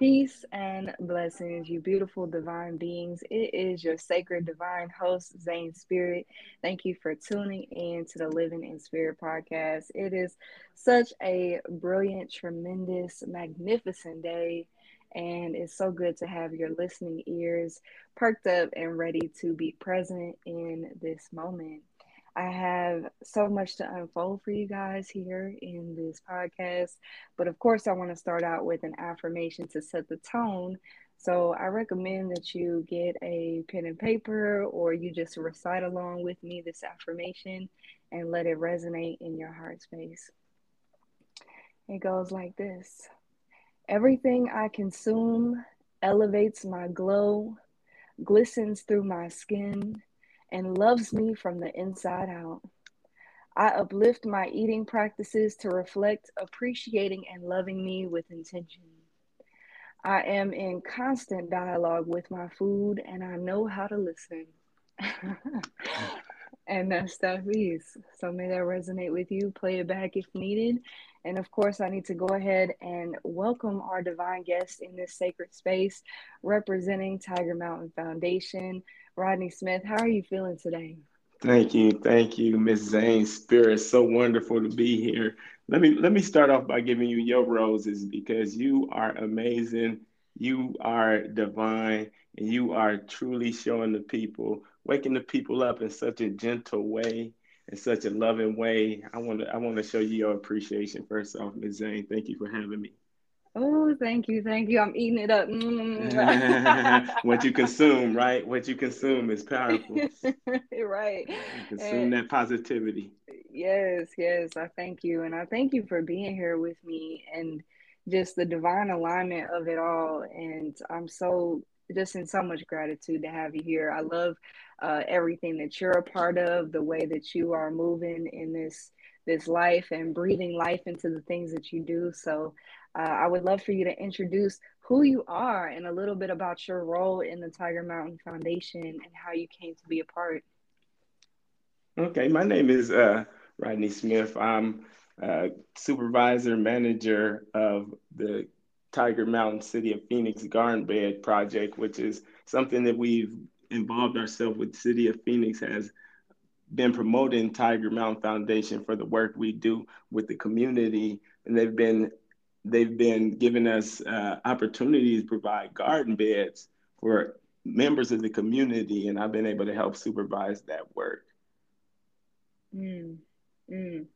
Peace and blessings, you beautiful divine beings. It is your sacred divine host, Zane Spirit. Thank you for tuning in to the Living in Spirit podcast. It is such a brilliant, tremendous, magnificent day, and it's so good to have your listening ears perked up and ready to be present in this moment. I have so much to unfold for you guys here in this podcast. But of course, I want to start out with an affirmation to set the tone. So I recommend that you get a pen and paper or you just recite along with me this affirmation and let it resonate in your heart space. It goes like this Everything I consume elevates my glow, glistens through my skin and loves me from the inside out. I uplift my eating practices to reflect appreciating and loving me with intention. I am in constant dialogue with my food and I know how to listen. and that piece. So may that resonate with you. Play it back if needed. And of course, I need to go ahead and welcome our divine guest in this sacred space, representing Tiger Mountain Foundation, Rodney Smith. How are you feeling today? Thank you, thank you, Miss Zane Spirit. So wonderful to be here. Let me let me start off by giving you your roses because you are amazing. You are divine, and you are truly showing the people, waking the people up in such a gentle way, in such a loving way. I want to I want to show you your appreciation first off, Ms. Zane. Thank you for having me. Oh, thank you, thank you. I'm eating it up. what you consume, right? What you consume is powerful. right. You consume and, that positivity. Yes, yes. I thank you, and I thank you for being here with me and just the divine alignment of it all. And I'm so just in so much gratitude to have you here. I love uh, everything that you're a part of, the way that you are moving in this this life and breathing life into the things that you do. So uh, I would love for you to introduce who you are and a little bit about your role in the Tiger Mountain Foundation and how you came to be a part. Okay, my name is uh, Rodney Smith. I'm supervisor manager of the Tiger Mountain City of Phoenix Garden Bed Project, which is something that we've involved ourselves with. City of Phoenix has been promoting Tiger Mountain Foundation for the work we do with the community, and they've been they've been giving us uh, opportunities to provide garden beds for members of the community, and I've been able to help supervise that work. Mm, mm.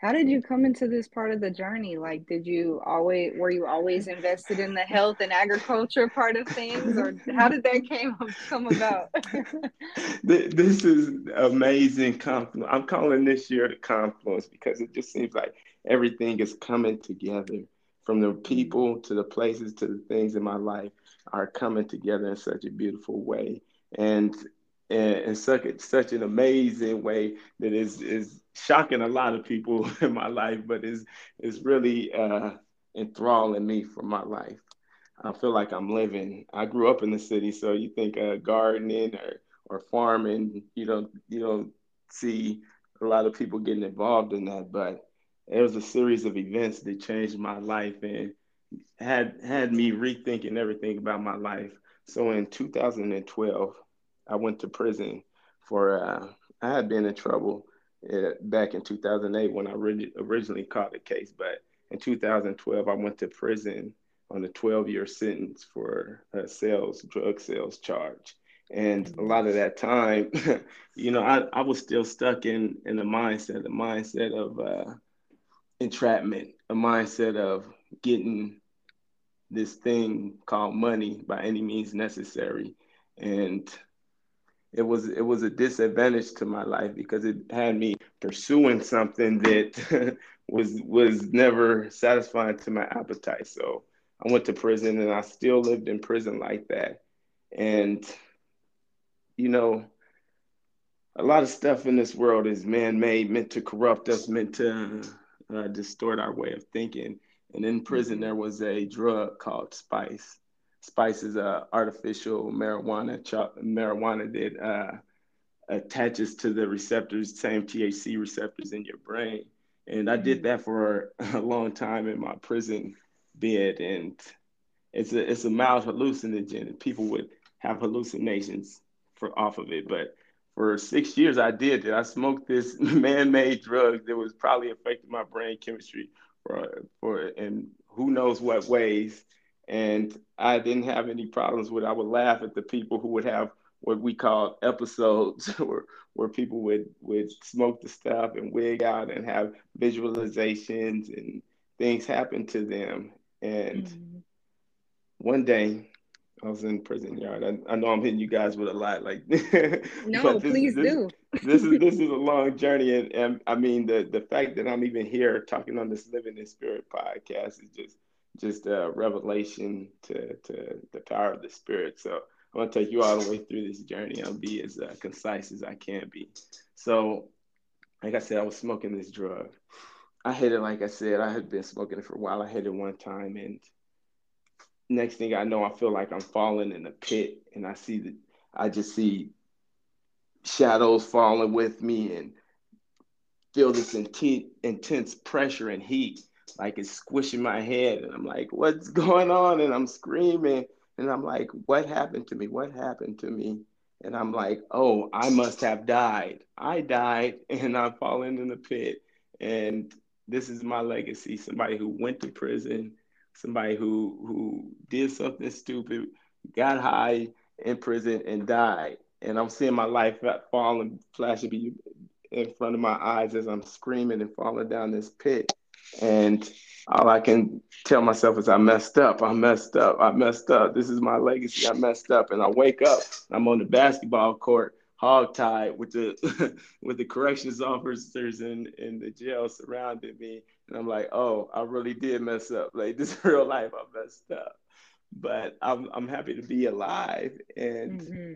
How did you come into this part of the journey? Like, did you always were you always invested in the health and agriculture part of things, or how did that came come about? this is amazing confluence. I'm calling this year the confluence because it just seems like everything is coming together from the people to the places to the things in my life are coming together in such a beautiful way and in such such an amazing way that is is shocking a lot of people in my life, but is is really uh, enthralling me for my life. I feel like I'm living. I grew up in the city, so you think uh, gardening or or farming, you don't you don't see a lot of people getting involved in that, but it was a series of events that changed my life and had had me rethinking everything about my life. So in 2012, I went to prison for uh, I had been in trouble back in 2008 when I originally caught the case, but in 2012 I went to prison on a 12 year sentence for a sales drug sales charge. And a lot of that time, you know, I, I was still stuck in in the mindset, the mindset of uh, entrapment, a mindset of getting this thing called money by any means necessary. And it was it was a disadvantage to my life because it had me pursuing something that was was never satisfying to my appetite. So I went to prison and I still lived in prison like that. And you know, a lot of stuff in this world is man-made, meant to corrupt us, meant to uh, distort our way of thinking. And in prison, mm-hmm. there was a drug called spice. Spice is a artificial marijuana marijuana that uh, attaches to the receptors, same THC receptors in your brain. And I did mm-hmm. that for a long time in my prison bed, and it's a it's a mild hallucinogen. People would have hallucinations for off of it, but for six years I did that. I smoked this man-made drug that was probably affecting my brain chemistry for for in who knows what ways. And I didn't have any problems with. I would laugh at the people who would have what we call episodes, where where people would would smoke the stuff and wig out and have visualizations and things happen to them. And mm-hmm. one day I was in prison yard. I, I, know I'm hitting you guys with a lot, like no, this, please this, do. this is this is a long journey, and, and I mean the the fact that I'm even here talking on this Living in Spirit podcast is just just a revelation to to the power of the Spirit. So I want to take you all the way through this journey. I'll be as uh, concise as I can be. So, like I said, I was smoking this drug. I hit it, like I said, I had been smoking it for a while. I hit it one time, and next thing I know, I feel like I'm falling in a pit, and I see that I just see shadows falling with me, and feel this intense, intense pressure and heat, like it's squishing my head, and I'm like, "What's going on?" And I'm screaming, and I'm like, "What happened to me? What happened to me?" And I'm like, "Oh, I must have died. I died, and I'm falling in the pit." And this is my legacy. Somebody who went to prison somebody who who did something stupid, got high in prison, and died. And I'm seeing my life falling, flashing in front of my eyes as I'm screaming and falling down this pit. And all I can tell myself is I messed up. I messed up. I messed up. This is my legacy. I messed up. And I wake up. I'm on the basketball court, hogtied with the with the corrections officers in in the jail surrounding me. And I'm like, oh, I really did mess up. Like this real life, I messed up. But I'm I'm happy to be alive. And mm-hmm.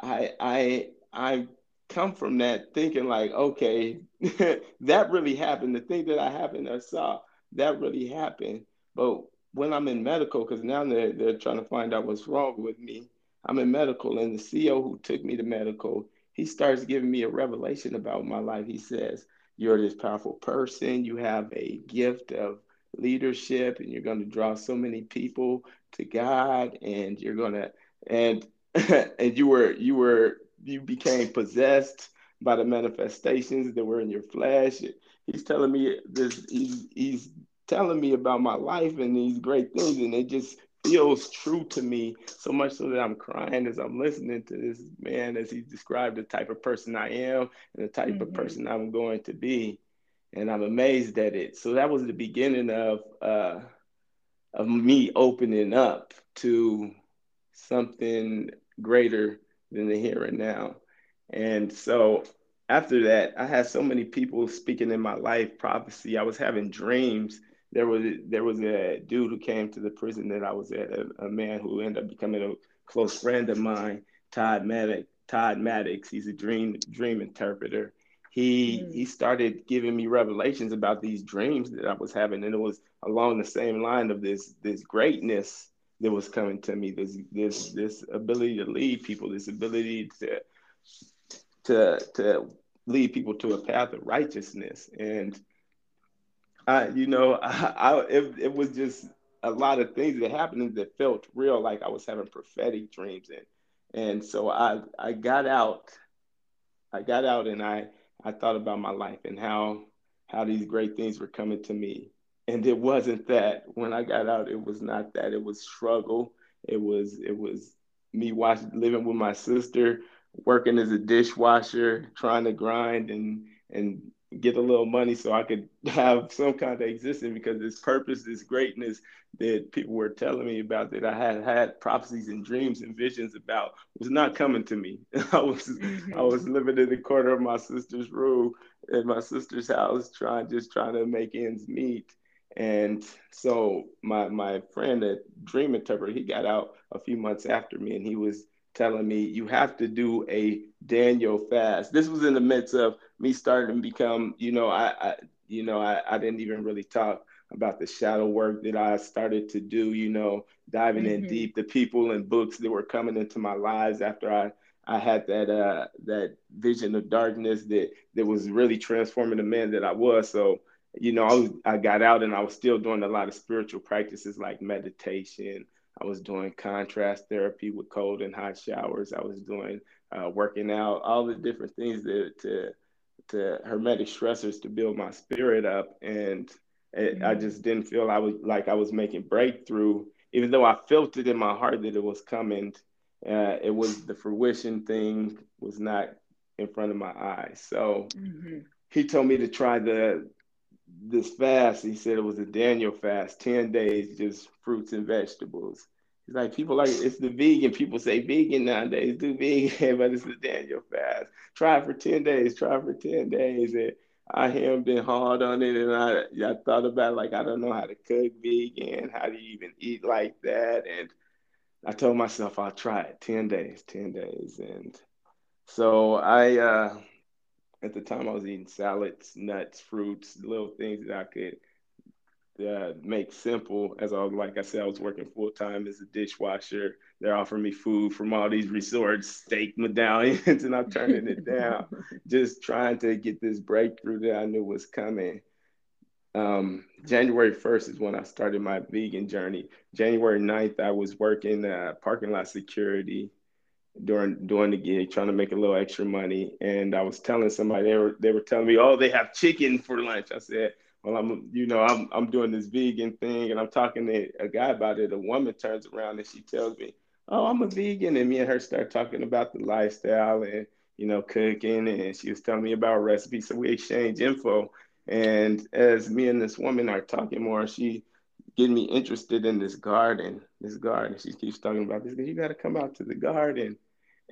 I I I come from that thinking like, okay, that really happened. The thing that I happened I saw, that really happened. But when I'm in medical, because now they're they're trying to find out what's wrong with me. I'm in medical, and the CEO who took me to medical, he starts giving me a revelation about my life. He says, you're this powerful person. You have a gift of leadership, and you're going to draw so many people to God, and you're going to and and you were you were you became possessed by the manifestations that were in your flesh. He's telling me this. He's he's telling me about my life and these great things, and it just feels true to me so much so that I'm crying as I'm listening to this man as he described the type of person I am and the type mm-hmm. of person I'm going to be. And I'm amazed at it. So that was the beginning of uh, of me opening up to something greater than the here and now. And so after that, I had so many people speaking in my life prophecy. I was having dreams there was there was a dude who came to the prison that I was at, a, a man who ended up becoming a close friend of mine, Todd Maddox. Todd Maddox, he's a dream dream interpreter. He mm. he started giving me revelations about these dreams that I was having, and it was along the same line of this this greatness that was coming to me, this this this ability to lead people, this ability to to to lead people to a path of righteousness, and I, you know, I, I it, it was just a lot of things that happened that felt real, like I was having prophetic dreams, and and so I I got out, I got out, and I I thought about my life and how how these great things were coming to me, and it wasn't that when I got out, it was not that. It was struggle. It was it was me watching living with my sister, working as a dishwasher, trying to grind and and get a little money so I could have some kind of existence because this purpose, this greatness that people were telling me about that I had had prophecies and dreams and visions about was not coming to me. I was mm-hmm. I was living in the corner of my sister's room in my sister's house trying just trying to make ends meet. And so my my friend, a dream interpreter, he got out a few months after me and he was telling me you have to do a Daniel fast. This was in the midst of me starting to become, you know, I, I you know, I, I didn't even really talk about the shadow work that I started to do, you know, diving mm-hmm. in deep, the people and books that were coming into my lives after I I had that uh that vision of darkness that that was really transforming the man that I was. So, you know, I was I got out and I was still doing a lot of spiritual practices like meditation, I was doing contrast therapy with cold and hot showers. I was doing uh, working out, all the different things that to to hormetic stressors to build my spirit up, and it, mm-hmm. I just didn't feel I was like I was making breakthrough, even though I felt it in my heart that it was coming. Uh, it was the fruition thing was not in front of my eyes. So mm-hmm. he told me to try the this fast. He said it was a Daniel fast, ten days, just fruits and vegetables. He's like people like it's the vegan. People say vegan nowadays, do vegan, but it's the Daniel fast. Try for ten days. Try for ten days, and I hemmed and hard on it, and I I thought about like I don't know how to cook vegan, how to even eat like that, and I told myself I'll try it. Ten days, ten days, and so I uh, at the time I was eating salads, nuts, fruits, little things that I could uh, make simple. As I was, like I said, I was working full time as a dishwasher. They're offering me food from all these resorts, steak medallions, and I'm turning it down, just trying to get this breakthrough that I knew was coming. Um, January 1st is when I started my vegan journey. January 9th, I was working uh, parking lot security during during the gig, trying to make a little extra money. And I was telling somebody they were they were telling me, oh, they have chicken for lunch. I said, well, I'm you know I'm I'm doing this vegan thing, and I'm talking to a guy about it. A woman turns around and she tells me, oh, I'm a vegan, and me and her start talking about the lifestyle and you know cooking, and she was telling me about recipes. So we exchange info. And as me and this woman are talking more, she getting me interested in this garden, this garden. She keeps talking about this. You got to come out to the garden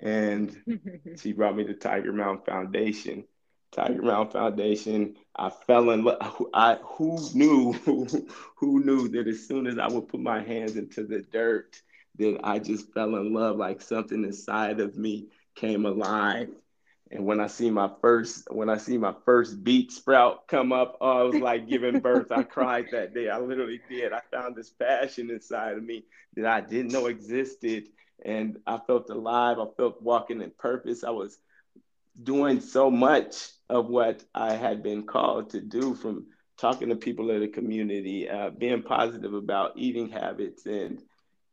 and she brought me to Tiger Mountain Foundation. Tiger Mountain Foundation. I fell in love. I who knew who knew that as soon as I would put my hands into the dirt, that I just fell in love. Like something inside of me came alive. And when I see my first when I see my first beet sprout come up, oh, I was like giving birth. I cried that day. I literally did. I found this passion inside of me that I didn't know existed and I felt alive. I felt walking in purpose. I was doing so much of what I had been called to do from talking to people in the community, uh, being positive about eating habits, and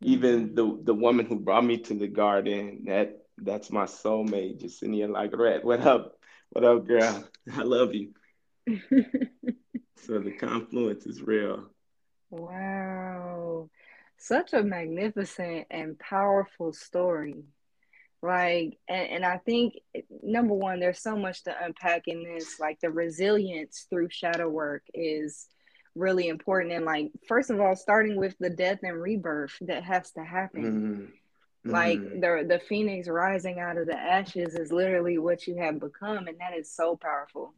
even the the woman who brought me to the garden. That that's my soulmate, Jacinia Lagarette. What up? What up, girl? I love you. so the confluence is real. Wow such a magnificent and powerful story. Like, and, and I think number one, there's so much to unpack in this. Like, the resilience through shadow work is really important. And, like, first of all, starting with the death and rebirth that has to happen. Mm-hmm. Like mm-hmm. the the phoenix rising out of the ashes is literally what you have become, and that is so powerful.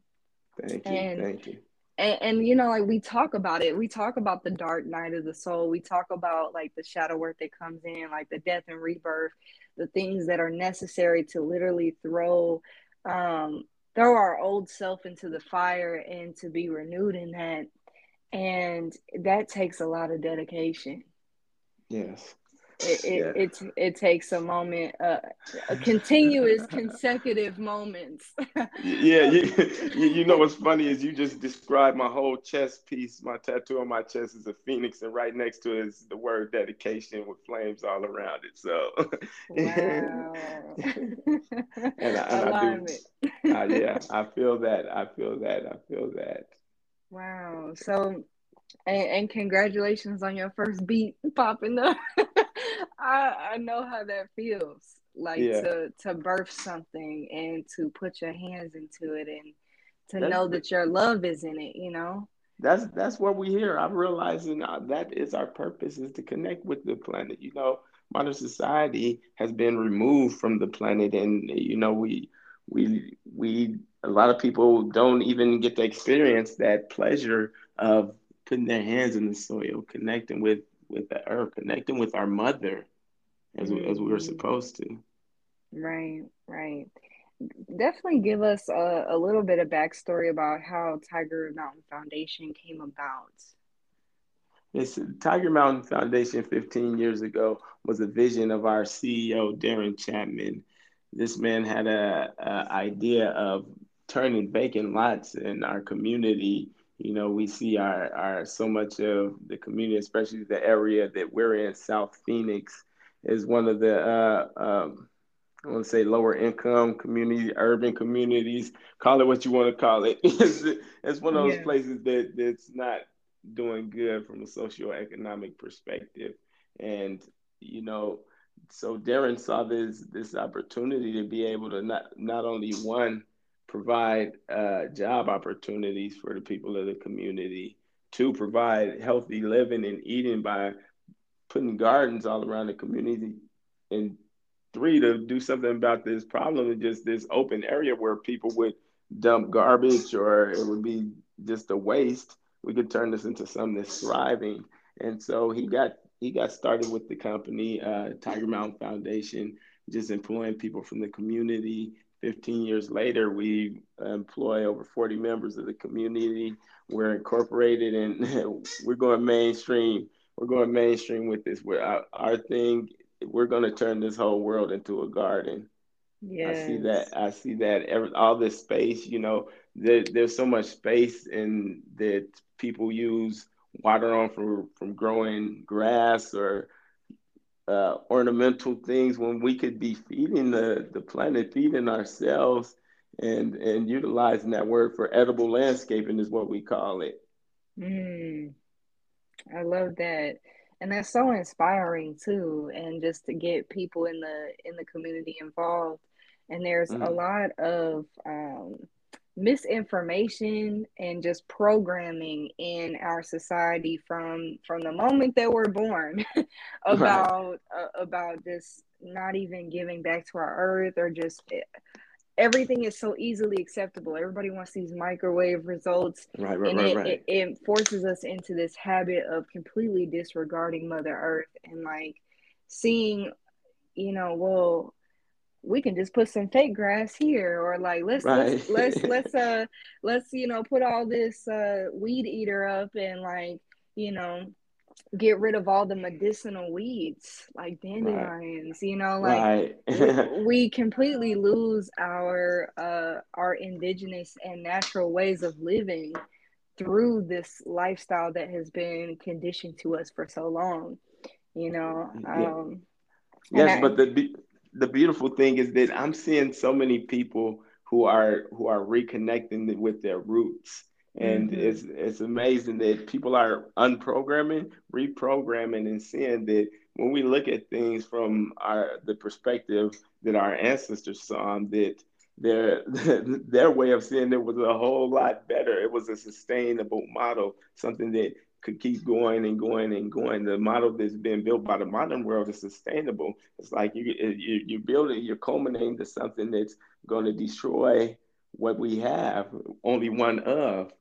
Thank you. And, thank you and, and, you know like we talk about it. We talk about the dark night of the soul. We talk about like the shadow work that comes in like the death and rebirth the things that are necessary to literally throw um throw our old self into the fire and to be renewed in that. And that takes a lot of dedication. Yes it, it, yeah. it, it takes a moment, uh, a continuous consecutive moments. yeah, you, you know what's funny is you just described my whole chest piece. My tattoo on my chest is a phoenix, and right next to it is the word dedication with flames all around it. So, wow. and, I, and I do, uh, yeah, I feel that. I feel that. I feel that. Wow. So, and, and congratulations on your first beet popping up. I I know how that feels. Like yeah. to to birth something and to put your hands into it and to that's, know that your love is in it, you know? That's that's what we hear. I'm realizing uh, that is our purpose is to connect with the planet. You know, modern society has been removed from the planet and you know we we we a lot of people don't even get to experience that pleasure of putting their hands in the soil, connecting with with the earth, connecting with our mother as mm-hmm. as we were supposed to. Right, right. Definitely give us a, a little bit of backstory about how Tiger Mountain Foundation came about. Yes, Tiger Mountain Foundation 15 years ago was a vision of our CEO, Darren Chapman. This man had a, a idea of turning vacant lots in our community you know, we see our, our so much of the community, especially the area that we're in, South Phoenix, is one of the uh, um, I want to say lower income community, urban communities, call it what you want to call it. it's, it's one of those yeah. places that that's not doing good from a socioeconomic perspective. And, you know, so Darren saw this this opportunity to be able to not not only one provide uh, job opportunities for the people of the community, to provide healthy living and eating by putting gardens all around the community, and three to do something about this problem of just this open area where people would dump garbage or it would be just a waste. We could turn this into something that's thriving. And so he got he got started with the company uh, tiger mountain foundation just employing people from the community 15 years later we employ over 40 members of the community we're incorporated and we're going mainstream we're going mainstream with this where our, our thing we're going to turn this whole world into a garden. Yes. I see that. I see that. Every, all this space, you know, there, there's so much space and that people use water on from from growing grass or uh, ornamental things when we could be feeding the the planet, feeding ourselves, and and utilizing that word for edible landscaping is what we call it. Mm, I love that and that's so inspiring too and just to get people in the in the community involved and there's mm-hmm. a lot of um, misinformation and just programming in our society from from the moment that we're born about right. uh, about just not even giving back to our earth or just eh, everything is so easily acceptable. Everybody wants these microwave results. Right, right, and right, it, right. It, it, forces us into this habit of completely disregarding Mother Earth and like seeing, you know, well, we can just put some fake grass here or like let's right. let's let's let's uh let's you know put all this uh weed eater up and like you know get rid of all the medicinal weeds like dandelions right. you know like right. we, we, completely lose our uh our indigenous and natural ways of living through this lifestyle that has been conditioned to us for so long you know um yes I, but the the beautiful thing is that i'm seeing so many people who are who are reconnecting with their roots and mm-hmm. it's it's amazing that people are unprogramming, reprogramming, and seeing that when we look at things from our the perspective that our ancestors saw, that their their way of seeing it was a whole lot better. It was a sustainable model, something that could keep going and going and going. The model that's been built by the modern world is sustainable. It's like you, you you're building, you're culminating to something that's going to destroy what we have, only one of.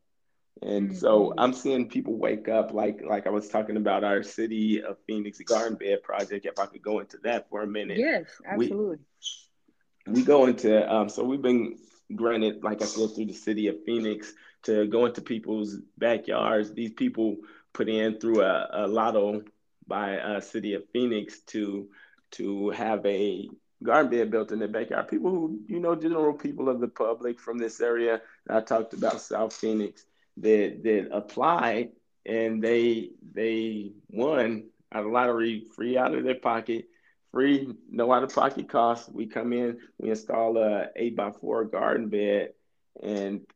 And mm-hmm. so I'm seeing people wake up like like I was talking about our city of Phoenix garden bed project. If I could go into that for a minute. Yes, absolutely. We, we go into um, so we've been granted, like I said, through the city of Phoenix to go into people's backyards. These people put in through a, a lotto by a city of Phoenix to to have a garden bed built in their backyard. People who, you know, general people of the public from this area. I talked about South Phoenix that that applied and they they won a lottery free out of their pocket free no out of pocket costs we come in we install a eight by four garden bed and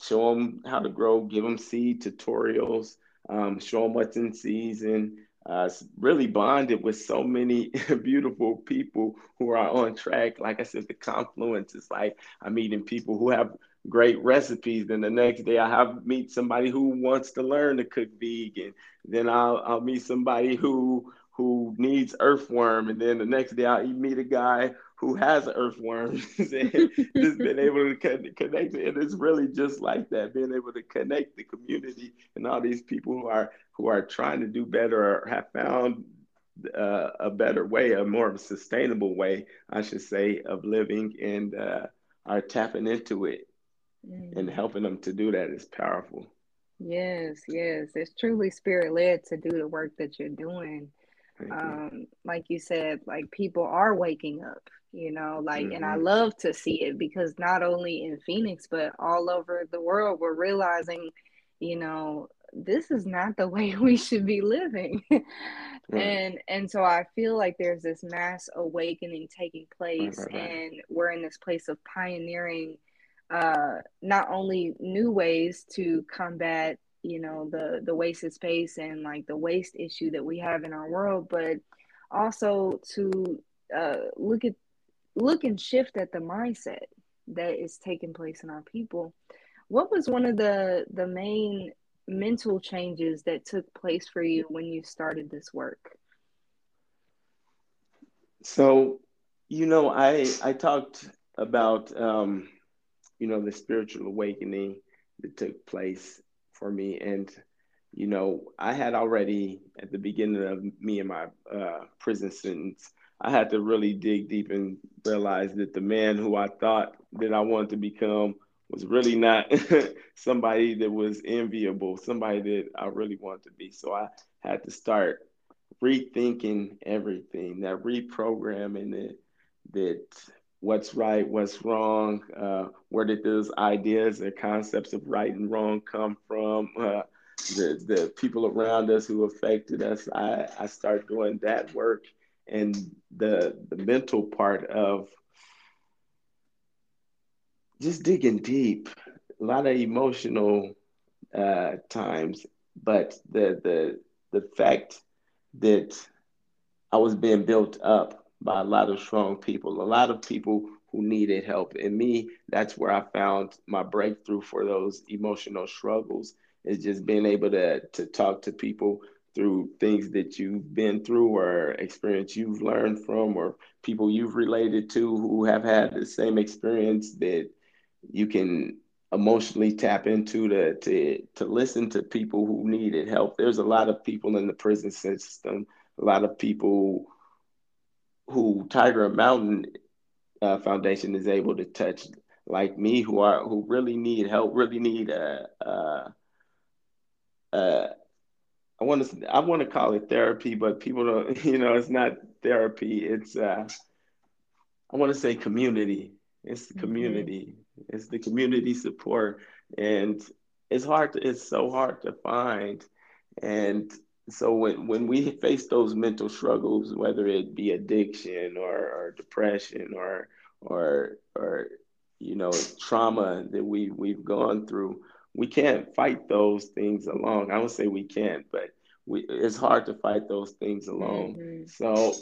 show them how to grow give them seed tutorials um, show them what's in season uh, really bonded with so many beautiful people who are on track. Like I said, the confluence is like I'm meeting people who have great recipes. Then the next day I have meet somebody who wants to learn to cook vegan. Then I'll I'll meet somebody who who needs earthworm, and then the next day I'll meet a guy who has earthworms and just been able to connect. And it's really just like that, being able to connect the community and all these people who are who are trying to do better or have found uh, a better way, a more of a sustainable way, I should say, of living and uh, are tapping into it mm. and helping them to do that is powerful. Yes, yes. It's truly spirit led to do the work that you're doing. Um, like you said, like people are waking up, you know, like, mm-hmm. and I mm-hmm. love to see it because not only in Phoenix, but all over the world, we're realizing, you know, this is not the way we should be living. Right. And and so I feel like there's this mass awakening taking place right, right, and we're in this place of pioneering uh not only new ways to combat, you know, the the wasted space and like the waste issue that we have in our world, but also to uh look at look and shift at the mindset that is taking place in our people. What was one of the the main mental changes that took place for you when you started this work? So, you know, I I talked about um, you know the spiritual awakening that took place for me, and you know, I had already at the beginning of me and my uh, prison sentence, I had to really dig deep and realize that the man who I thought that I wanted to become was really not somebody that was enviable, somebody that I really wanted to be. So I had to start rethinking everything, that reprogramming it, that what's right, what's wrong, uh, where did those ideas and concepts of right and wrong come from, uh, the, the people around us who affected us. I, I started doing that work and the, the mental part of just digging deep, a lot of emotional uh, times, but the the the fact that I was being built up by a lot of strong people, a lot of people who needed help. And me, that's where I found my breakthrough for those emotional struggles is just being able to to talk to people through things that you've been through or experience you've learned from or people you've related to who have had the same experience that you can emotionally tap into to to to listen to people who needed help. There's a lot of people in the prison system, a lot of people who Tiger Mountain uh, Foundation is able to touch, like me, who are who really need help, really need a. a, a I want to I want to call it therapy, but people don't. You know, it's not therapy. It's uh, I want to say community. It's the mm-hmm. community. Mm-hmm it's the community support, and it's hard. To, it's so hard to find, and so when when we face those mental struggles, whether it be addiction or, or depression or or or you know trauma that we we've gone through, we can't fight those things alone. I would say we can't, but we, it's hard to fight those things alone. Mm-hmm. So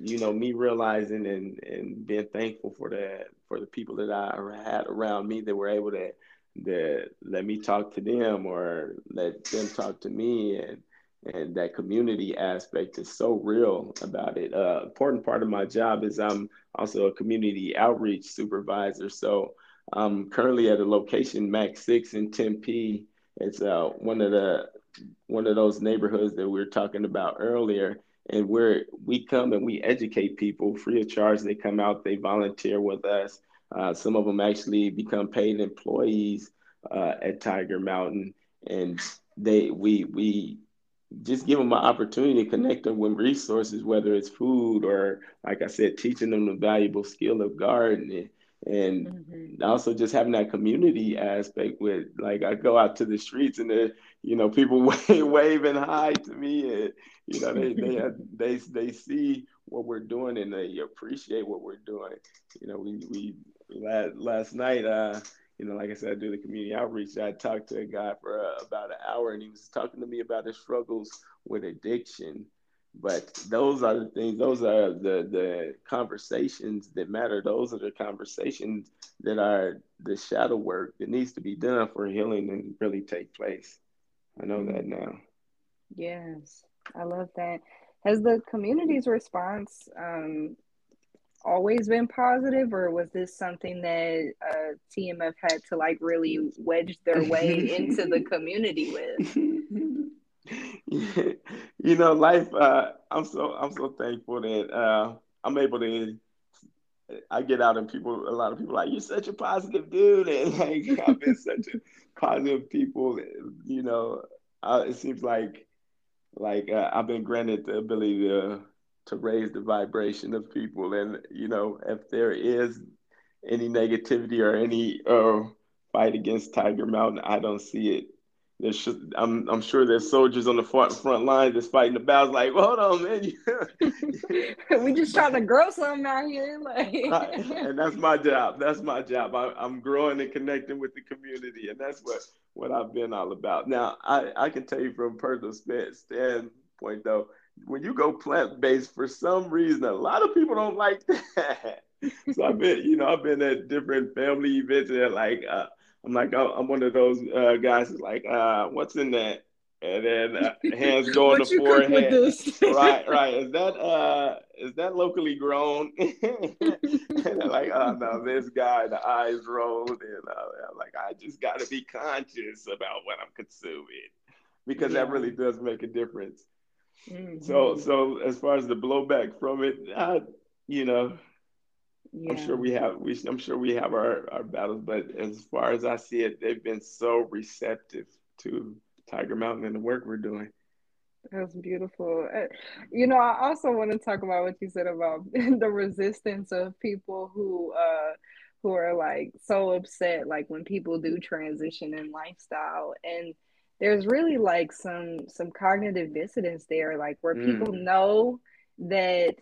you know, me realizing and, and being thankful for the for the people that I had around me that were able to that let me talk to them or let them talk to me and and that community aspect is so real about it. Uh, important part of my job is I'm also a community outreach supervisor. So I'm currently at a location Mac Six in Tempe. It's uh, one of the one of those neighborhoods that we were talking about earlier and where we come and we educate people free of charge. They come out, they volunteer with us. Uh, some of them actually become paid employees uh, at Tiger Mountain, and they we we just give them an opportunity to connect them with resources, whether it's food or, like I said, teaching them the valuable skill of gardening. And mm-hmm. also just having that community aspect with, like, I go out to the streets and the, you know, people wave, waving hi to me, and you know, they they they they see what we're doing and they appreciate what we're doing. You know, we we last last night, uh, you know, like I said, I do the community outreach. I talked to a guy for uh, about an hour, and he was talking to me about his struggles with addiction. But those are the things; those are the the conversations that matter. Those are the conversations that are the shadow work that needs to be done for healing and really take place. I know that now. Yes, I love that. Has the community's response um, always been positive, or was this something that uh, TMF had to like really wedge their way into the community with? you know, life. Uh, I'm so I'm so thankful that uh, I'm able to. I get out and people, a lot of people like, you're such a positive dude, and like I've been such a positive people. You know, uh, it seems like like uh, I've been granted the ability to to raise the vibration of people. And, you know, if there is any negativity or any uh, fight against Tiger Mountain, I don't see it there's I'm I'm sure there's soldiers on the front front line that's fighting the battles. Like, hold on, man, we just trying to grow something out here, like. and that's my job. That's my job. I, I'm growing and connecting with the community, and that's what what I've been all about. Now, I I can tell you from personal standpoint though, when you go plant based, for some reason, a lot of people don't like that. so I've been, you know, I've been at different family events and like. Uh, I'm like, oh, I'm one of those uh, guys who's like, uh, what's in that? And then uh, hands go on the forehead. right, right. Is that uh, is that locally grown? like, oh no, this guy, the eyes rolled, and uh, I'm like, I just got to be conscious about what I'm consuming because yeah. that really does make a difference. Mm-hmm. So, so as far as the blowback from it, uh, you know, yeah. I'm sure we have we I'm sure we have our, our battles, but as far as I see it, they've been so receptive to Tiger Mountain and the work we're doing. That's beautiful. Uh, you know, I also want to talk about what you said about the resistance of people who uh who are like so upset like when people do transition in lifestyle and there's really like some some cognitive dissonance there like where people mm. know that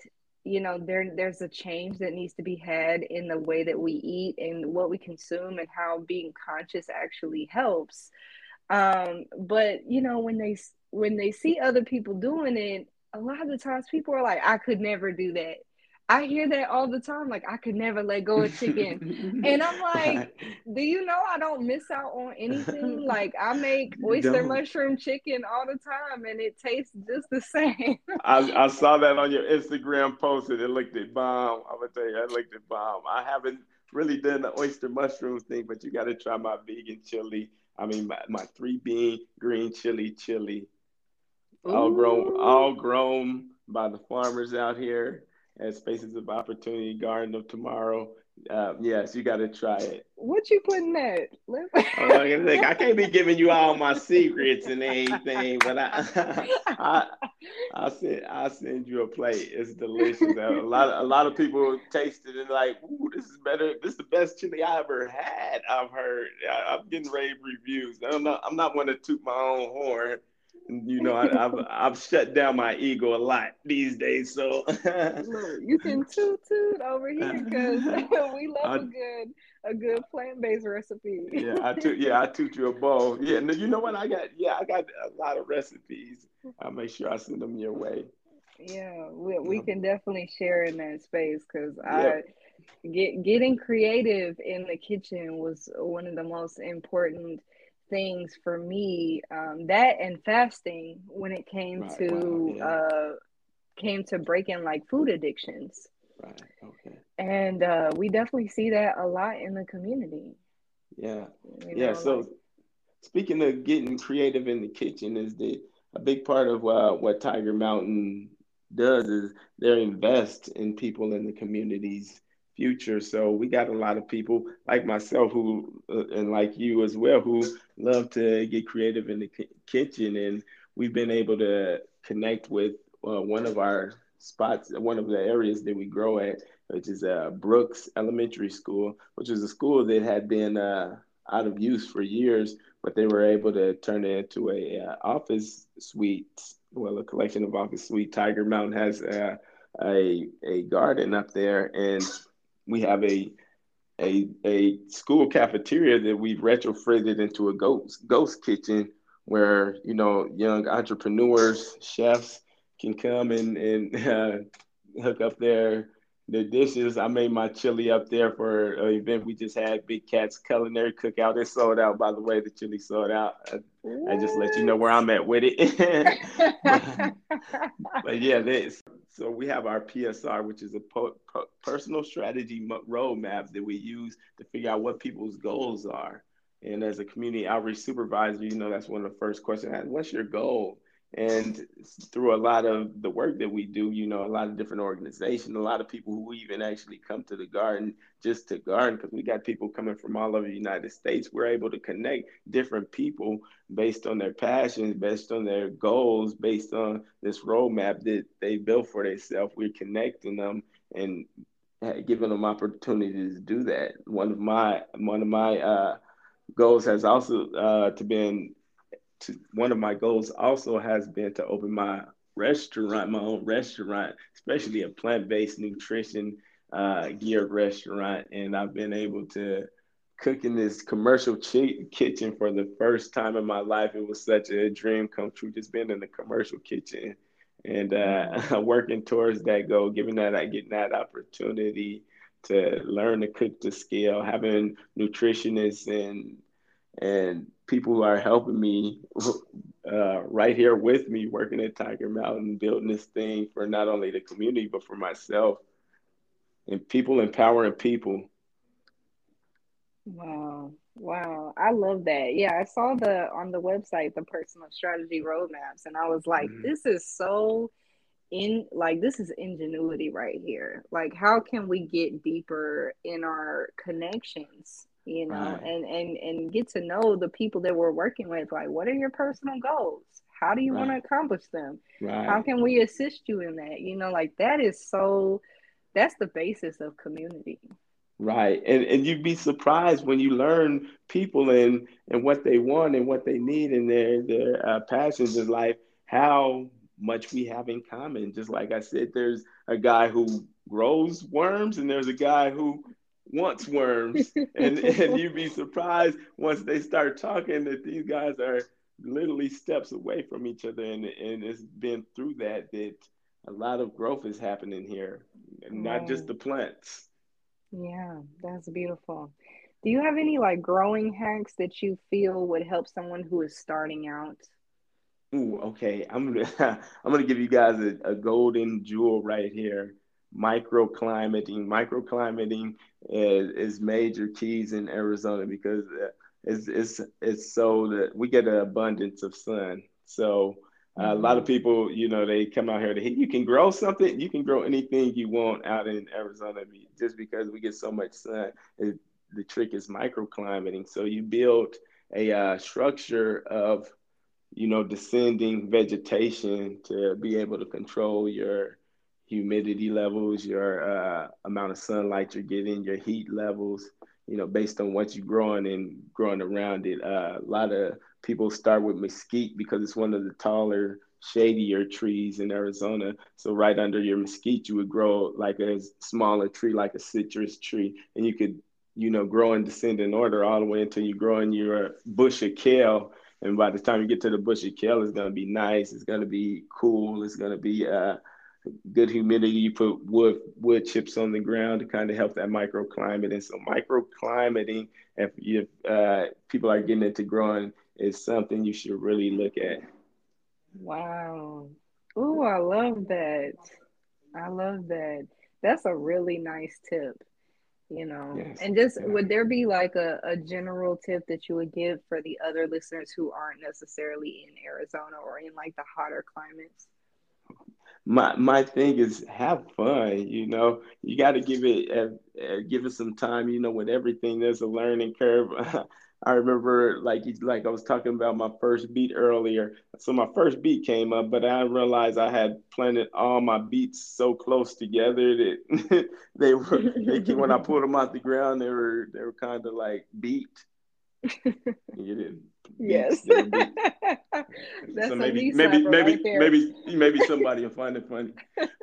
you know there there's a change that needs to be had in the way that we eat and what we consume and how being conscious actually helps. Um but you know when they when they see other people doing it a lot of the times people are like i could never do that I hear that all the time. Like I could never let go of chicken, and I'm like, do you know I don't miss out on anything? Like I make oyster don't. mushroom chicken all the time, and it tastes just the same. I, I saw that on your Instagram post, and it looked at bomb. I'm gonna tell you, it looked at bomb. I haven't really done the oyster mushroom thing, but you got to try my vegan chili. I mean, my, my three bean green chili chili, Ooh. all grown, all grown by the farmers out here at Spaces of Opportunity Garden of Tomorrow. Uh, yes, you got to try it. What you putting that? oh, look, I can't be giving you all my secrets and anything, but I, I, I send, I send you a plate. It's delicious. a lot, of, a lot of people taste it and like, "Ooh, this is better. This is the best chili I ever had." I've heard. I, am getting rave reviews. I'm not, I'm not one to toot my own horn you know, I, have I've shut down my ego a lot these days. So Look, you can toot toot over here because we love I, a good a good plant based recipe. yeah, I toot yeah I toot you a bowl. Yeah, and you know what I got? Yeah, I got a lot of recipes. I'll make sure I send them your way. Yeah, we we can definitely share in that space because I. Get, getting creative in the kitchen was one of the most important things for me um, that and fasting when it came right, to wow, yeah. uh, came to breaking like food addictions. Right okay. And uh, we definitely see that a lot in the community. Yeah. You yeah so like, speaking of getting creative in the kitchen is the a big part of uh, what tiger mountain does is they invest in people in the communities future. So we got a lot of people like myself who, uh, and like you as well, who love to get creative in the k- kitchen. And we've been able to connect with uh, one of our spots, one of the areas that we grow at, which is uh, Brooks Elementary School, which is a school that had been uh, out of use for years, but they were able to turn it into a uh, office suite, well, a collection of office suite. Tiger Mountain has uh, a a garden up there, and we have a a a school cafeteria that we've retrofitted into a ghost ghost kitchen where you know young entrepreneurs chefs can come and and uh, hook up their their dishes. I made my chili up there for an event we just had, Big Cats Culinary Cookout. It sold out, by the way. The chili sold out. I, I just let you know where I'm at with it. but, but, yeah, this. So we have our PSR, which is a po- personal strategy roadmap that we use to figure out what people's goals are. And as a community outreach supervisor, you know that's one of the first questions. What's your goal? And through a lot of the work that we do, you know, a lot of different organizations, a lot of people who even actually come to the garden just to garden, because we got people coming from all over the United States. We're able to connect different people based on their passions, based on their goals, based on this roadmap that they built for themselves. We're connecting them and giving them opportunities to do that. One of my one of my uh, goals has also uh, to been to one of my goals also has been to open my restaurant, my own restaurant, especially a plant-based nutrition uh, geared restaurant. And I've been able to cook in this commercial kitchen for the first time in my life. It was such a dream come true, just being in the commercial kitchen and uh, working towards that goal, giving that, I getting that opportunity to learn to cook to scale, having nutritionists and and people who are helping me uh, right here with me, working at Tiger Mountain, building this thing for not only the community but for myself, and people empowering people. Wow. Wow. I love that. Yeah, I saw the on the website the personal strategy roadmaps and I was like, mm-hmm. this is so in like this is ingenuity right here. Like how can we get deeper in our connections, you know, right. and and and get to know the people that we're working with like what are your personal goals? How do you right. want to accomplish them? Right. How can we assist you in that? You know, like that is so that's the basis of community. Right. And and you'd be surprised when you learn people and and what they want and what they need and their their uh, passions in life, how much we have in common. Just like I said, there's a guy who grows worms and there's a guy who wants worms. and, and you'd be surprised once they start talking that these guys are literally steps away from each other. And, and it's been through that that a lot of growth is happening here, not just the plants. Yeah, that's beautiful. Do you have any like growing hacks that you feel would help someone who is starting out? Ooh, okay. I'm gonna I'm gonna give you guys a, a golden jewel right here. Microclimating. Microclimating is, is major keys in Arizona because uh, it's it's it's so that we get an abundance of sun. So uh, a lot of mm-hmm. people, you know, they come out here to you can grow something, you can grow anything you want out in Arizona just because we get so much sun. It, the trick is microclimating. So you build a uh, structure of you know, descending vegetation to be able to control your humidity levels, your uh, amount of sunlight you're getting, your heat levels, you know, based on what you're growing and growing around it. Uh, a lot of people start with mesquite because it's one of the taller, shadier trees in Arizona. So right under your mesquite, you would grow like a smaller tree, like a citrus tree, and you could, you know, grow in order all the way until you grow in your bush of kale and by the time you get to the bush of kale, it's gonna be nice. It's gonna be cool. It's gonna be uh, good humidity. You put wood wood chips on the ground to kind of help that microclimate. And so microclimating, if if uh, people are getting into growing, is something you should really look at. Wow. Oh, I love that. I love that. That's a really nice tip you know yes. and just yeah. would there be like a, a general tip that you would give for the other listeners who aren't necessarily in arizona or in like the hotter climates my my thing is have fun you know you got to give it uh, uh, give it some time you know with everything there's a learning curve I remember like like I was talking about my first beet earlier. So my first beet came up, but I realized I had planted all my beets so close together that they were they, when I pulled them out the ground, they were they were kind of like beat. You did. Yes. That's so maybe maybe maybe right maybe maybe somebody will find it funny.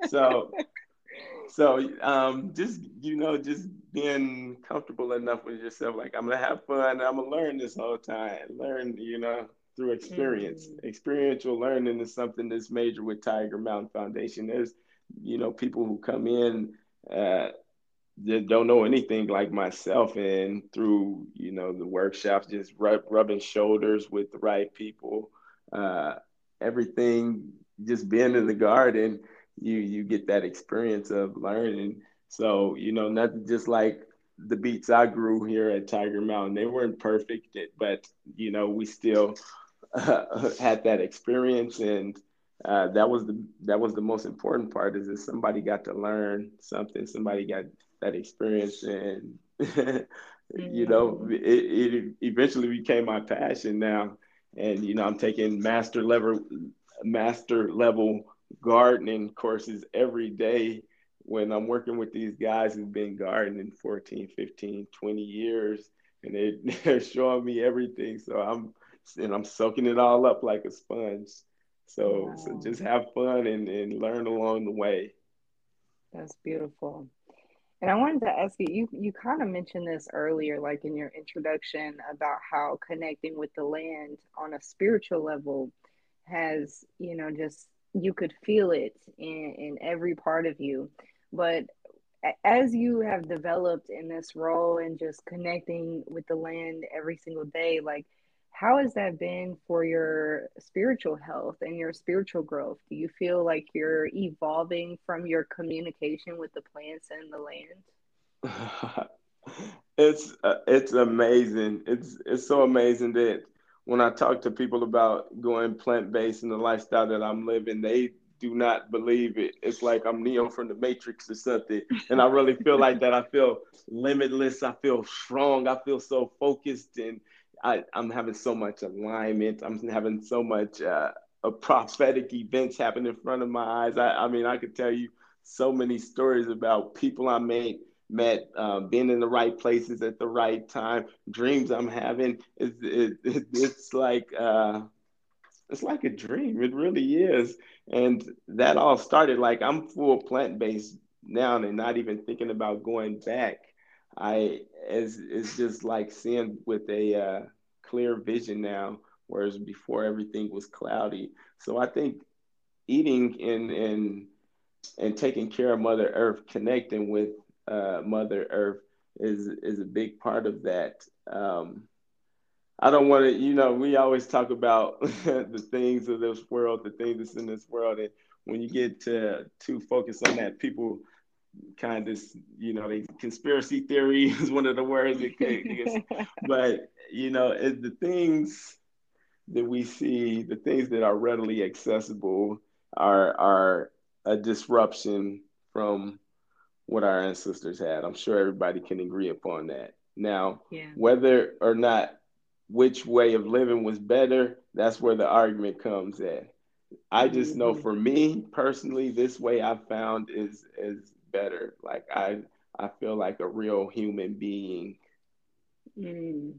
So so um, just you know, just being comfortable enough with yourself, like I'm gonna have fun. I'm gonna learn this whole time. Learn, you know, through experience. Mm-hmm. Experiential learning is something that's major with Tiger Mountain Foundation. There's, you know, people who come in uh, don't know anything like myself, and through you know the workshops, just rub, rubbing shoulders with the right people, uh, everything, just being in the garden you you get that experience of learning. So you know, not just like the beets I grew here at Tiger Mountain, they weren't perfect, but you know, we still uh, had that experience, and uh, that was the that was the most important part. Is that somebody got to learn something, somebody got that experience, and you know, mm-hmm. it, it eventually became my passion now. And you know, I'm taking master level master level gardening courses every day when I'm working with these guys who've been gardening 14, 15, 20 years and they, they're showing me everything. So I'm and I'm soaking it all up like a sponge. So wow. so just have fun and, and learn along the way. That's beautiful. And I wanted to ask you, you you kind of mentioned this earlier, like in your introduction about how connecting with the land on a spiritual level has, you know, just you could feel it in, in every part of you. But as you have developed in this role and just connecting with the land every single day, like how has that been for your spiritual health and your spiritual growth? Do you feel like you're evolving from your communication with the plants and the land? it's uh, it's amazing. It's it's so amazing that when I talk to people about going plant based and the lifestyle that I'm living, they do not believe it. It's like I'm Neo from the Matrix or something. And I really feel like that. I feel limitless. I feel strong. I feel so focused and I, am having so much alignment. I'm having so much uh, prophetic events happen in front of my eyes. I, I, mean, I could tell you so many stories about people I made, met, uh, being in the right places at the right time, dreams I'm having. It's, it, it, it's like uh, it's like a dream. It really is. And that all started like I'm full plant based now and not even thinking about going back. I it's, it's just like seeing with a uh, clear vision now, whereas before everything was cloudy. So I think eating and and and taking care of Mother Earth, connecting with uh, Mother Earth is is a big part of that. Um, I don't want to, you know, we always talk about the things of this world, the things that's in this world, and when you get to too focused on that, people kind of you know the conspiracy theory is one of the words it but you know it, the things that we see the things that are readily accessible are are a disruption from what our ancestors had i'm sure everybody can agree upon that now yeah. whether or not which way of living was better that's where the argument comes in i just know mm-hmm. for me personally this way i found is is better. Like I I feel like a real human being. Mm.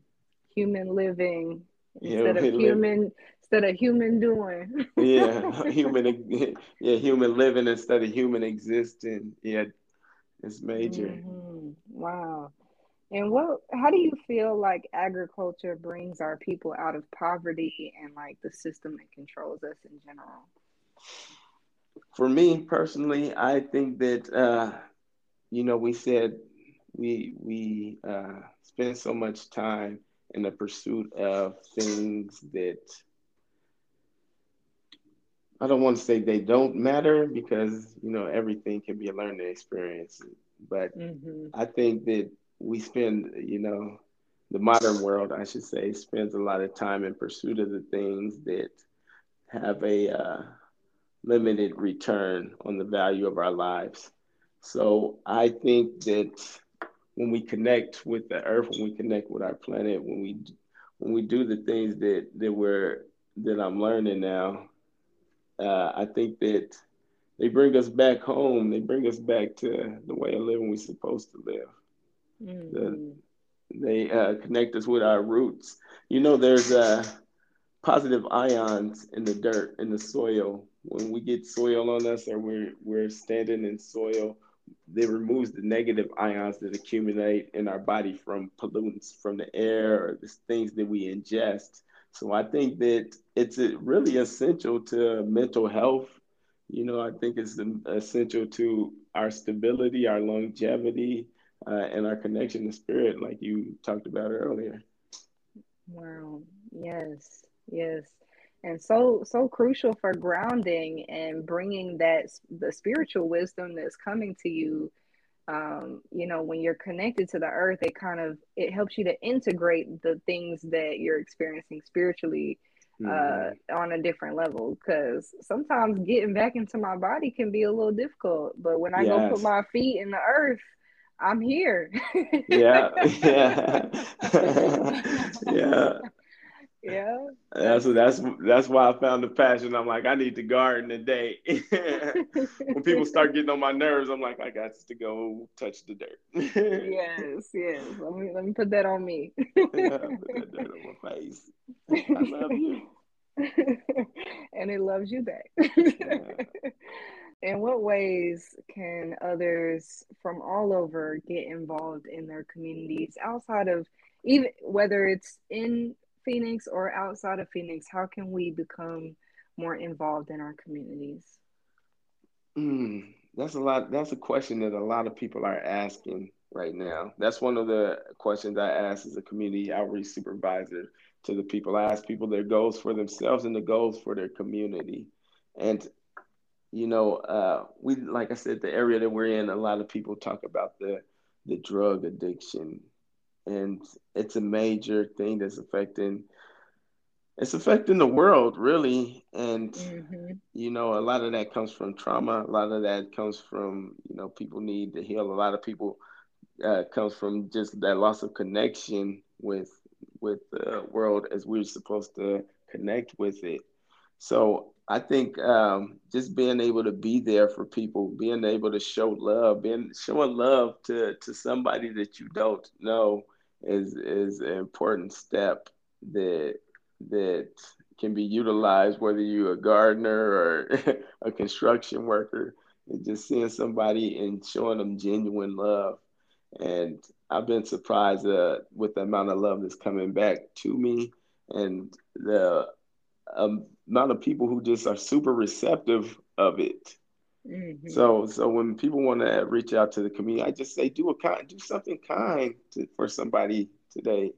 Human living instead of human instead of human doing. yeah, human yeah, human living instead of human existing. Yeah, it's major. Mm-hmm. Wow. And what how do you feel like agriculture brings our people out of poverty and like the system that controls us in general? For me personally, I think that uh, you know we said we we uh, spend so much time in the pursuit of things that I don't want to say they don't matter because you know everything can be a learning experience, but mm-hmm. I think that we spend you know the modern world I should say spends a lot of time in pursuit of the things that have a uh, limited return on the value of our lives. So I think that when we connect with the earth, when we connect with our planet, when we when we do the things that that we're that I'm learning now, uh, I think that they bring us back home. They bring us back to the way of living we're supposed to live. Mm-hmm. The, they uh, connect us with our roots. You know, there's uh, positive ions in the dirt, in the soil, when we get soil on us or we're we're standing in soil, it removes the negative ions that accumulate in our body from pollutants from the air or the things that we ingest. So I think that it's really essential to mental health. You know, I think it's essential to our stability, our longevity, uh, and our connection to spirit, like you talked about earlier. Wow. Yes. Yes and so so crucial for grounding and bringing that the spiritual wisdom that's coming to you um, you know when you're connected to the earth it kind of it helps you to integrate the things that you're experiencing spiritually uh, mm-hmm. on a different level because sometimes getting back into my body can be a little difficult but when i yes. go put my feet in the earth i'm here yeah yeah yeah Yeah. That's that's that's why I found the passion. I'm like, I need to garden today. when people start getting on my nerves, I'm like, I got to go touch the dirt. yes, yes. Let me let me put that on me. put that dirt on my face. I love you. and it loves you back. Yeah. In what ways can others from all over get involved in their communities outside of even whether it's in Phoenix or outside of Phoenix? How can we become more involved in our communities? Mm, that's a lot. That's a question that a lot of people are asking right now. That's one of the questions I ask as a community outreach supervisor to the people. I ask people their goals for themselves and the goals for their community. And you know, uh, we like I said, the area that we're in, a lot of people talk about the the drug addiction, and it's a major thing that's affecting it's affecting the world really. And mm-hmm. you know a lot of that comes from trauma. A lot of that comes from you know people need to heal. A lot of people uh, comes from just that loss of connection with with the world as we're supposed to connect with it so I think um, just being able to be there for people, being able to show love, being showing love to to somebody that you don't know is is an important step that that can be utilized whether you're a gardener or a construction worker. And just seeing somebody and showing them genuine love, and I've been surprised uh, with the amount of love that's coming back to me and the um, amount of people who just are super receptive of it. Mm-hmm. So, so when people want to reach out to the community, I just say do a kind, do something kind to, for somebody today,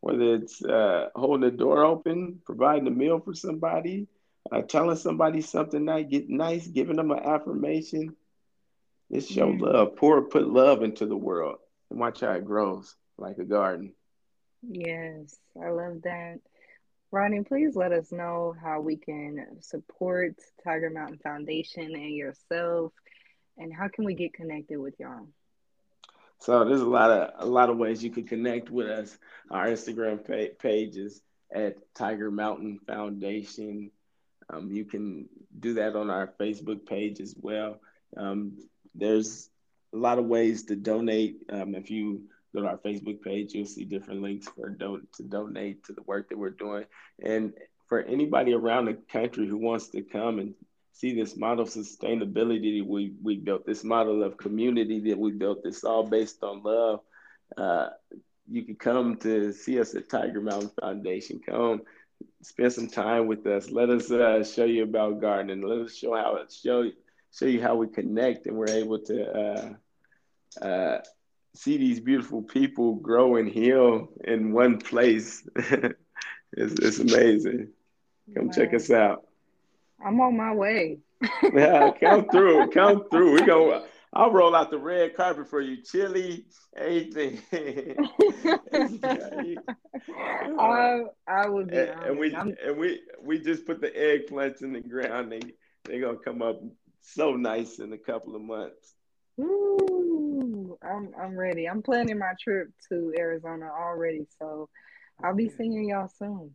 whether it's uh, holding the door open, providing a meal for somebody, uh, telling somebody something nice, get nice, giving them an affirmation. It's show mm-hmm. love, pour, put love into the world, and watch how it grows like a garden. Yes, I love that. Ronnie, please let us know how we can support Tiger Mountain Foundation and yourself, and how can we get connected with y'all? So there's a lot of a lot of ways you can connect with us. Our Instagram page is at Tiger Mountain Foundation. Um, you can do that on our Facebook page as well. Um, there's a lot of ways to donate. Um, if you go to our Facebook page, you'll see different links for don- to donate to the work that we're doing. And for anybody around the country who wants to come and see this model of sustainability we, we built, this model of community that we built, this all based on love. Uh, you can come to see us at Tiger Mountain Foundation. Come spend some time with us. Let us uh, show you about gardening. Let us show how it show show you how we connect and we're able to uh, uh, see these beautiful people grow and heal in one place. it's, it's amazing. Come wow. check us out. I'm on my way. yeah, come through. Come through. We go. I'll roll out the red carpet for you, chili, anything. I, I would be. And, and we I'm... and we we just put the eggplants in the ground. They they're gonna come up so nice in a couple of months. Ooh, I'm I'm ready. I'm planning my trip to Arizona already, so I'll be seeing y'all soon.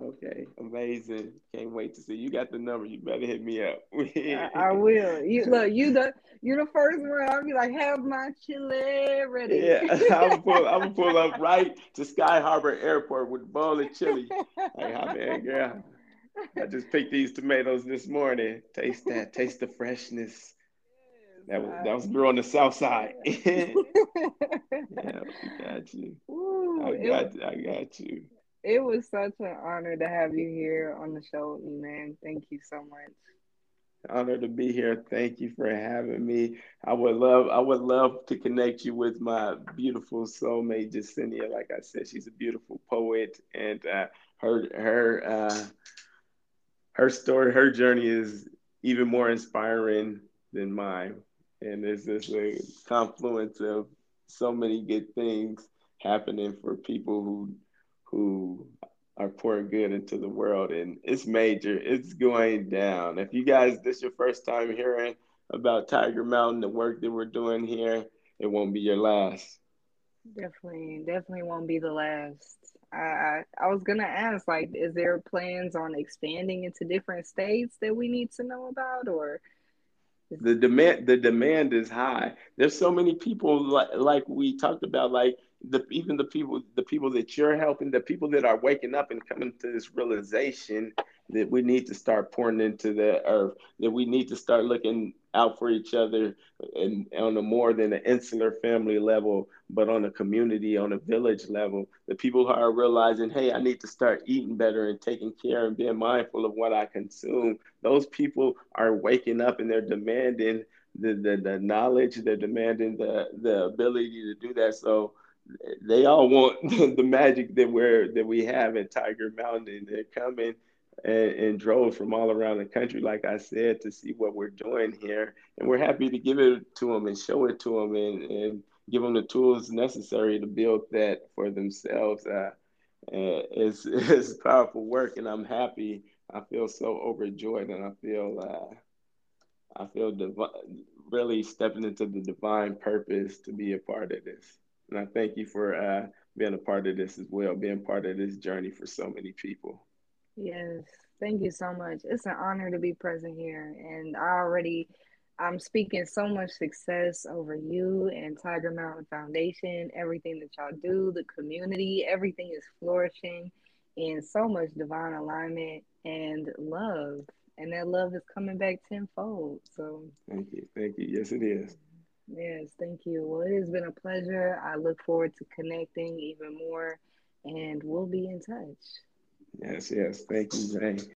Okay, amazing. Can't wait to see you. Got the number. You better hit me up. I, I, will. You look. You the you the first one. I'll be like, have my chili ready. Yeah, I'm pull. I'm pull up right to Sky Harbor Airport with a bowl of chili. Like, how man, girl. I just picked these tomatoes this morning. Taste that. Taste the freshness. That was that was girl on the south side. yeah, we got you. Ooh, I got was, I got you. It was such an honor to have you here on the show man. Thank you so much. Honor to be here. Thank you for having me. I would love I would love to connect you with my beautiful soulmate Jacinia. Like I said, she's a beautiful poet, and uh, her her uh, her story, her journey is even more inspiring than mine and it's just a confluence of so many good things happening for people who who are pouring good into the world. And it's major. It's going down. If you guys this your first time hearing about tiger mountain the work that we're doing here it won't be your last. Definitely definitely won't be the last. I I was gonna ask, like, is there plans on expanding into different states that we need to know about, or the demand the demand is high. There's so many people like like we talked about, like the even the people the people that you're helping, the people that are waking up and coming to this realization that we need to start pouring into the earth, that we need to start looking out for each other and on a more than an insular family level, but on a community, on a village level. The people who are realizing, hey, I need to start eating better and taking care and being mindful of what I consume. Those people are waking up and they're demanding the, the, the knowledge, they're demanding the, the ability to do that. So they all want the magic that we're that we have in Tiger Mountain. They're coming and, and drove from all around the country, like I said, to see what we're doing here. And we're happy to give it to them and show it to them and, and give them the tools necessary to build that for themselves. Uh, it's, it's powerful work, and I'm happy. I feel so overjoyed, and I feel uh, I feel div- really stepping into the divine purpose to be a part of this. And I thank you for uh, being a part of this as well, being part of this journey for so many people. Yes, thank you so much. It's an honor to be present here, and I already I'm speaking so much success over you and Tiger Mountain Foundation, everything that y'all do, the community, everything is flourishing in so much divine alignment and love. And that love is coming back tenfold. So thank you. Thank you. Yes, it is. Yes, thank you. Well, it has been a pleasure. I look forward to connecting even more, and we'll be in touch. Yes, yes. Thank you, Zane.